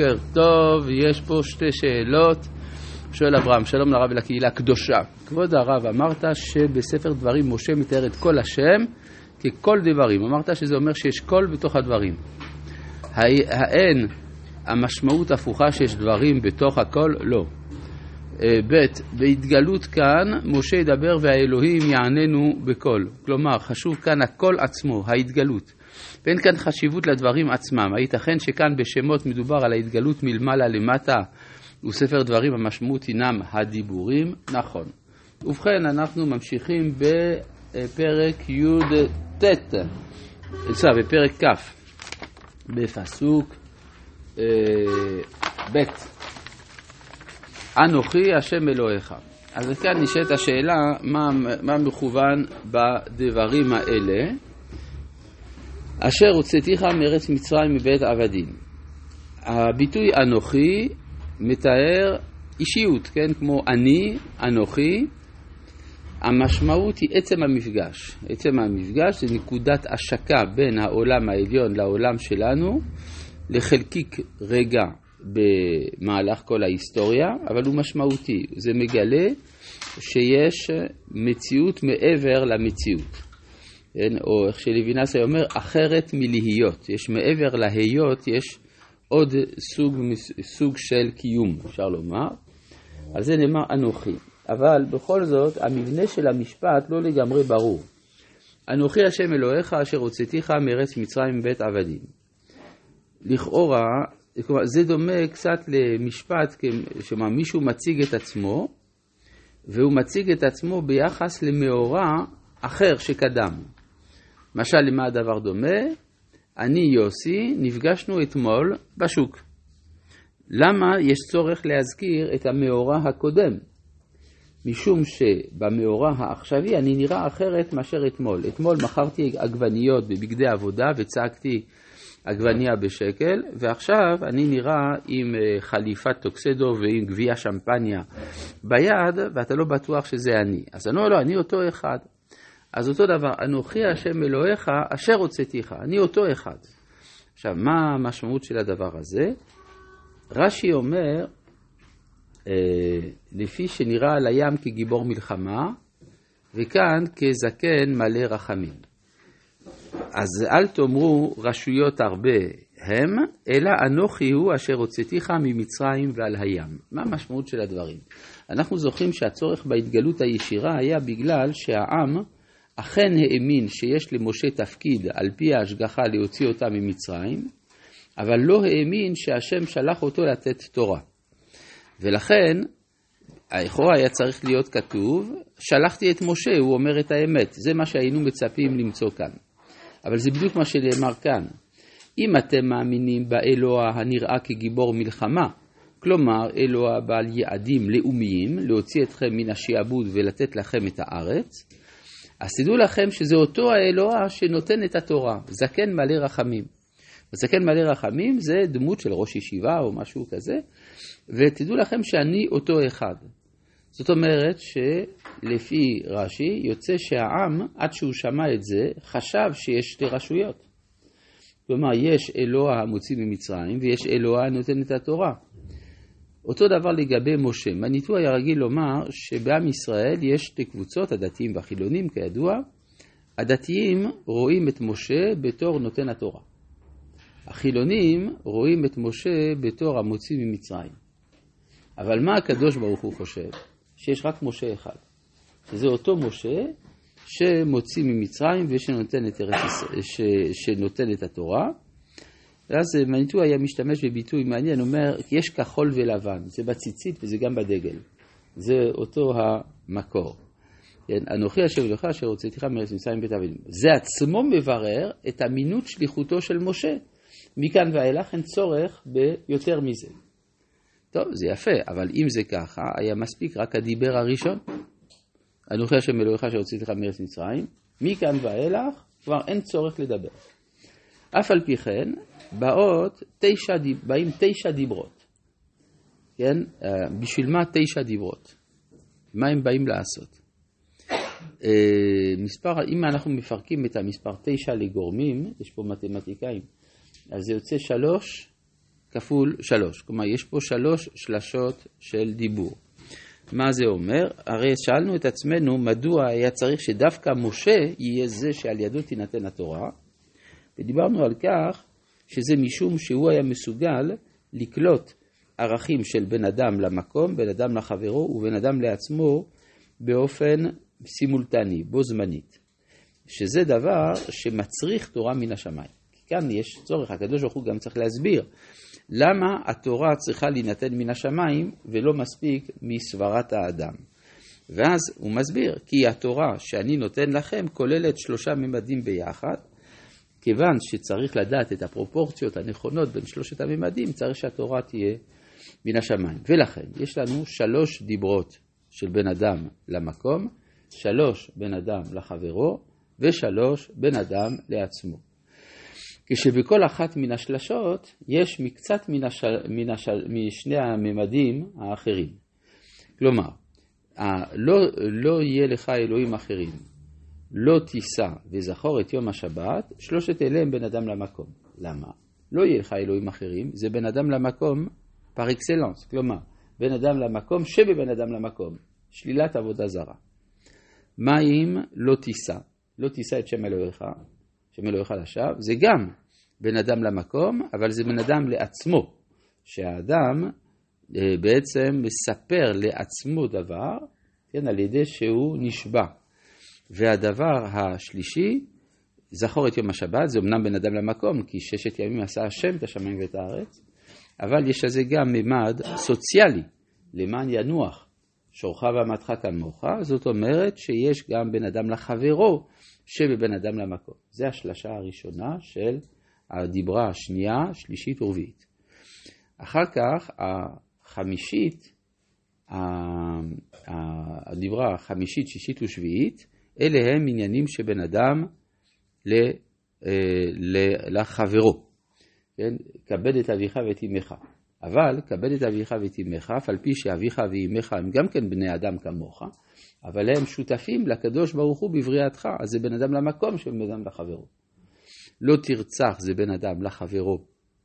בוקר טוב, יש פה שתי שאלות. שואל אברהם, שלום לרב ולקהילה הקדושה. כבוד הרב, אמרת שבספר דברים משה מתאר את כל השם ככל דברים. אמרת שזה אומר שיש קול בתוך הדברים. האין המשמעות הפוכה שיש דברים בתוך הכל? לא. אה, ב', בהתגלות כאן, משה ידבר והאלוהים יעננו בקול. כלומר, חשוב כאן הקול עצמו, ההתגלות. ואין כאן חשיבות לדברים עצמם. הייתכן שכאן בשמות מדובר על ההתגלות מלמעלה למטה, וספר דברים המשמעות הינם הדיבורים? נכון. ובכן, אנחנו ממשיכים בפרק י"ט, סליחה, בפרק כ', בפסוק אה, ב', אנוכי השם אלוהיך. אז כאן נשאלת השאלה מה, מה מכוון בדברים האלה. אשר הוצאתיך מארץ מצרים מבית עבדים. הביטוי אנוכי מתאר אישיות, כן? כמו אני, אנוכי. המשמעות היא עצם המפגש. עצם המפגש זה נקודת השקה בין העולם העליון לעולם שלנו, לחלקיק רגע במהלך כל ההיסטוריה, אבל הוא משמעותי. זה מגלה שיש מציאות מעבר למציאות. כן? או איך שלוינס היה אומר, אחרת מלהיות. יש מעבר להיות, יש עוד סוג, סוג של קיום, אפשר לומר. על זה נאמר אנוכי. אבל בכל זאת, המבנה של המשפט לא לגמרי ברור. אנוכי השם אלוהיך אשר הוצאתיך מארץ מצרים מבית עבדים. לכאורה, זה דומה קצת למשפט, שמה מישהו מציג את עצמו, והוא מציג את עצמו ביחס למאורע אחר שקדם. משל למה הדבר דומה? אני יוסי, נפגשנו אתמול בשוק. למה יש צורך להזכיר את המאורע הקודם? משום שבמאורע העכשווי אני נראה אחרת מאשר אתמול. אתמול מכרתי עגבניות בבגדי עבודה וצעקתי עגבניה בשקל, ועכשיו אני נראה עם אה, חליפת טוקסדו ועם גביע שמפניה ביד, ואתה לא בטוח שזה אני. אז אני אומר לו, אני אותו אחד. אז אותו דבר, אנוכי השם אלוהיך אשר הוצאתיך, אני אותו אחד. עכשיו, מה המשמעות של הדבר הזה? רש"י אומר, אה, לפי שנראה על הים כגיבור מלחמה, וכאן כזקן מלא רחמים. אז אל תאמרו רשויות הרבה הם, אלא אנוכי הוא אשר הוצאתיך ממצרים ועל הים. מה המשמעות של הדברים? אנחנו זוכרים שהצורך בהתגלות הישירה היה בגלל שהעם אכן האמין שיש למשה תפקיד על פי ההשגחה להוציא אותה ממצרים, אבל לא האמין שהשם שלח אותו לתת תורה. ולכן, לכאורה היה צריך להיות כתוב, שלחתי את משה, הוא אומר את האמת. זה מה שהיינו מצפים למצוא כאן. אבל זה בדיוק מה שנאמר כאן. אם אתם מאמינים באלוה הנראה כגיבור מלחמה, כלומר אלוה בעל יעדים לאומיים, להוציא אתכם מן השעבוד ולתת לכם את הארץ, אז תדעו לכם שזה אותו האלוה שנותן את התורה, זקן מלא רחמים. זקן מלא רחמים זה דמות של ראש ישיבה או משהו כזה, ותדעו לכם שאני אותו אחד. זאת אומרת שלפי רש"י יוצא שהעם, עד שהוא שמע את זה, חשב שיש שתי רשויות. כלומר, יש אלוה המוציא ממצרים ויש אלוה הנותן את התורה. אותו דבר לגבי משה. מניטו היה רגיל לומר שבעם ישראל יש שתי קבוצות, הדתיים והחילונים כידוע. הדתיים רואים את משה בתור נותן התורה. החילונים רואים את משה בתור המוציא ממצרים. אבל מה הקדוש ברוך הוא חושב? שיש רק משה אחד. שזה אותו משה שמוציא ממצרים ושנותן את, שנותן את התורה. ואז מניטו היה משתמש בביטוי מעניין, אומר, יש כחול ולבן, זה בציצית וזה גם בדגל. זה אותו המקור. כן, אנוכי השם אלוהיך אשר הוצאתיך מארץ מצרים בית אבינו. זה עצמו מברר את אמינות שליחותו של משה. מכאן ואילך אין צורך ביותר מזה. טוב, זה יפה, אבל אם זה ככה, היה מספיק רק הדיבר הראשון. אנוכי השם אלוהיך אשר הוצאתיך מארץ מצרים, מכאן ואילך כבר אין צורך לדבר. אף על פי כן, באות תשע, באים תשע דיברות. כן? אה, בשביל מה תשע דיברות? מה הם באים לעשות? אה, מספר, אם אנחנו מפרקים את המספר תשע לגורמים, יש פה מתמטיקאים, אז זה יוצא שלוש כפול שלוש. כלומר, יש פה שלוש שלשות של דיבור. מה זה אומר? הרי שאלנו את עצמנו מדוע היה צריך שדווקא משה יהיה זה שעל ידו תינתן התורה, ודיברנו על כך שזה משום שהוא היה מסוגל לקלוט ערכים של בן אדם למקום, בן אדם לחברו ובן אדם לעצמו באופן סימולטני, בו זמנית. שזה דבר שמצריך תורה מן השמיים. כי כאן יש צורך, הקדוש ברוך הוא גם צריך להסביר למה התורה צריכה להינתן מן השמיים ולא מספיק מסברת האדם. ואז הוא מסביר, כי התורה שאני נותן לכם כוללת שלושה ממדים ביחד, כיוון שצריך לדעת את הפרופורציות הנכונות בין שלושת הממדים, צריך שהתורה תהיה מן השמיים. ולכן, יש לנו שלוש דיברות של בן אדם למקום, שלוש בן אדם לחברו, ושלוש בן אדם לעצמו. כשבכל אחת מן השלשות יש מקצת מן, השל, מן השל, משני הממדים האחרים. כלומר, לא, לא יהיה לך אלוהים אחרים, לא תישא וזכור את יום השבת, שלושת אלה הם בן אדם למקום. למה? לא יהיה לך אלוהים אחרים, זה בן אדם למקום פר אקסלנס, כלומר, בן אדם למקום שבבן אדם למקום, שלילת עבודה זרה. מה אם לא תישא? לא תישא את שם אלוהיך, שם אלוהיך לשווא, זה גם בן אדם למקום, אבל זה בן אדם לעצמו, שהאדם אה, בעצם מספר לעצמו דבר, כן, על ידי שהוא נשבע. והדבר השלישי, זכור את יום השבת, זה אמנם בן אדם למקום, כי ששת ימים עשה השם את השמיים ואת הארץ, אבל יש לזה גם ממד סוציאלי, למען ינוח. שורך ועמדך כמוך, זאת אומרת שיש גם בן אדם לחברו שבבן אדם למקום. זה השלשה הראשונה של הדיברה השנייה, שלישית ורביעית. אחר כך החמישית, הדיברה החמישית, שישית ושביעית, אלה הם עניינים שבין אדם אה, לחברו. כן? כבד את אביך ואת אמך. אבל כבד את אביך ואת אמך, אף על פי שאביך ואמך הם גם כן בני אדם כמוך, אבל הם שותפים לקדוש ברוך הוא בבריאתך, אז זה בן אדם למקום של בן אדם לחברו. לא תרצח זה בן אדם לחברו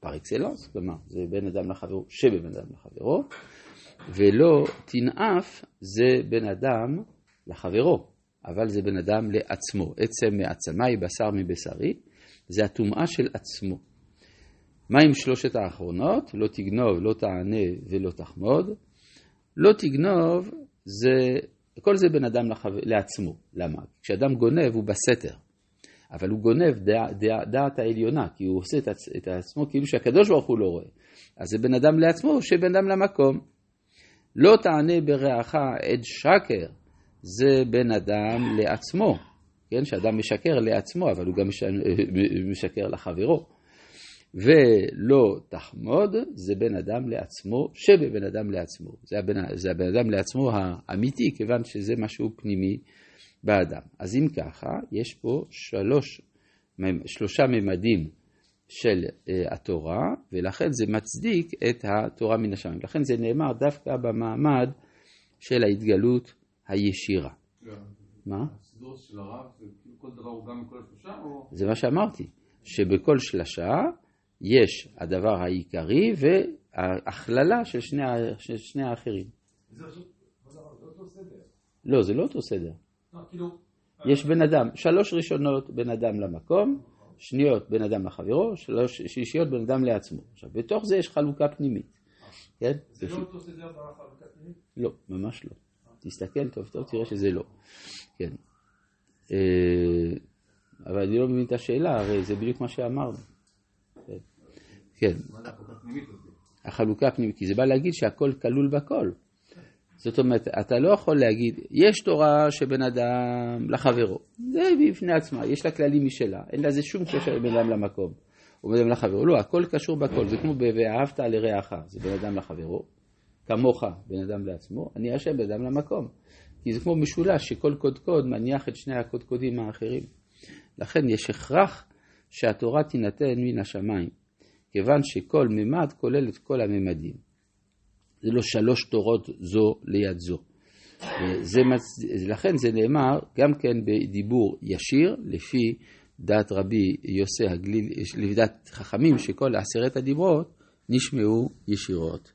פר אקסלנס, כלומר זה בן אדם לחברו שבן אדם לחברו, ולא תנאף זה בן אדם לחברו, אבל זה בן אדם לעצמו. עצם מעצמי, בשר מבשרי, זה הטומאה של עצמו. מה עם שלושת האחרונות? לא תגנוב, לא תענה ולא תחמוד. לא תגנוב זה, כל זה בן אדם לחו... לעצמו. למה? כשאדם גונב הוא בסתר. אבל הוא גונב דע, דע, דעת העליונה, כי הוא עושה את, עצ... את עצמו כאילו שהקדוש ברוך הוא לא רואה. אז זה בן אדם לעצמו, שבן אדם למקום. לא תענה ברעך עד שקר, זה בן אדם לעצמו. כן, שאדם משקר לעצמו, אבל הוא גם משקר לחברו. ולא תחמוד, זה בן אדם לעצמו, שבבן אדם לעצמו. זה הבן, זה הבן אדם לעצמו האמיתי, כיוון שזה משהו פנימי באדם. אז אם ככה, יש פה שלוש, שלושה ממדים של uh, התורה, ולכן זה מצדיק את התורה מן השמיים. לכן זה נאמר דווקא במעמד של ההתגלות הישירה. מה? הסידור של הרב, זה כאילו כל דבר הוא גם מכל השלושה. זה מה שאמרתי, שבכל שלשה יש הדבר העיקרי והכללה של שני, של שני האחרים. זה סדר. לא, זה לא אותו סדר. לא, כאילו... יש בן אדם, שלוש ראשונות בן אדם למקום, שניות בן אדם לחברו, שלוש שלישיות בן אדם לעצמו. עכשיו, בתוך זה יש חלוקה פנימית. כן? זה לא אותו סדר בחלוקה פנימית? לא, ממש לא. תסתכל טוב טוב, תראה שזה לא. כן. אה, אבל אני לא מבין את השאלה, הרי זה בדיוק מה שאמרנו. כן. החלוקה הפנימית כי זה בא להגיד שהכל כלול בכל. זאת אומרת, אתה לא יכול להגיד, יש תורה שבן אדם לחברו, זה בפני עצמה, יש לה כללים משלה, אין לזה שום קשר לבן אדם למקום, או בן אדם לחברו, לא, הכל קשור בכל, זה כמו ב"ואהבת לרעך", זה בן אדם לחברו, כמוך בן אדם לעצמו, אני אשם בן אדם למקום, כי זה כמו משולש שכל קודקוד מניח את שני הקודקודים האחרים. לכן יש הכרח שהתורה תינתן מן השמיים. כיוון שכל ממד כולל את כל הממדים. זה לא שלוש תורות זו ליד זו. זה, לכן זה נאמר גם כן בדיבור ישיר, לפי דעת רבי יוסי הגליל, לפי דעת חכמים, שכל עשרת הדיברות נשמעו ישירות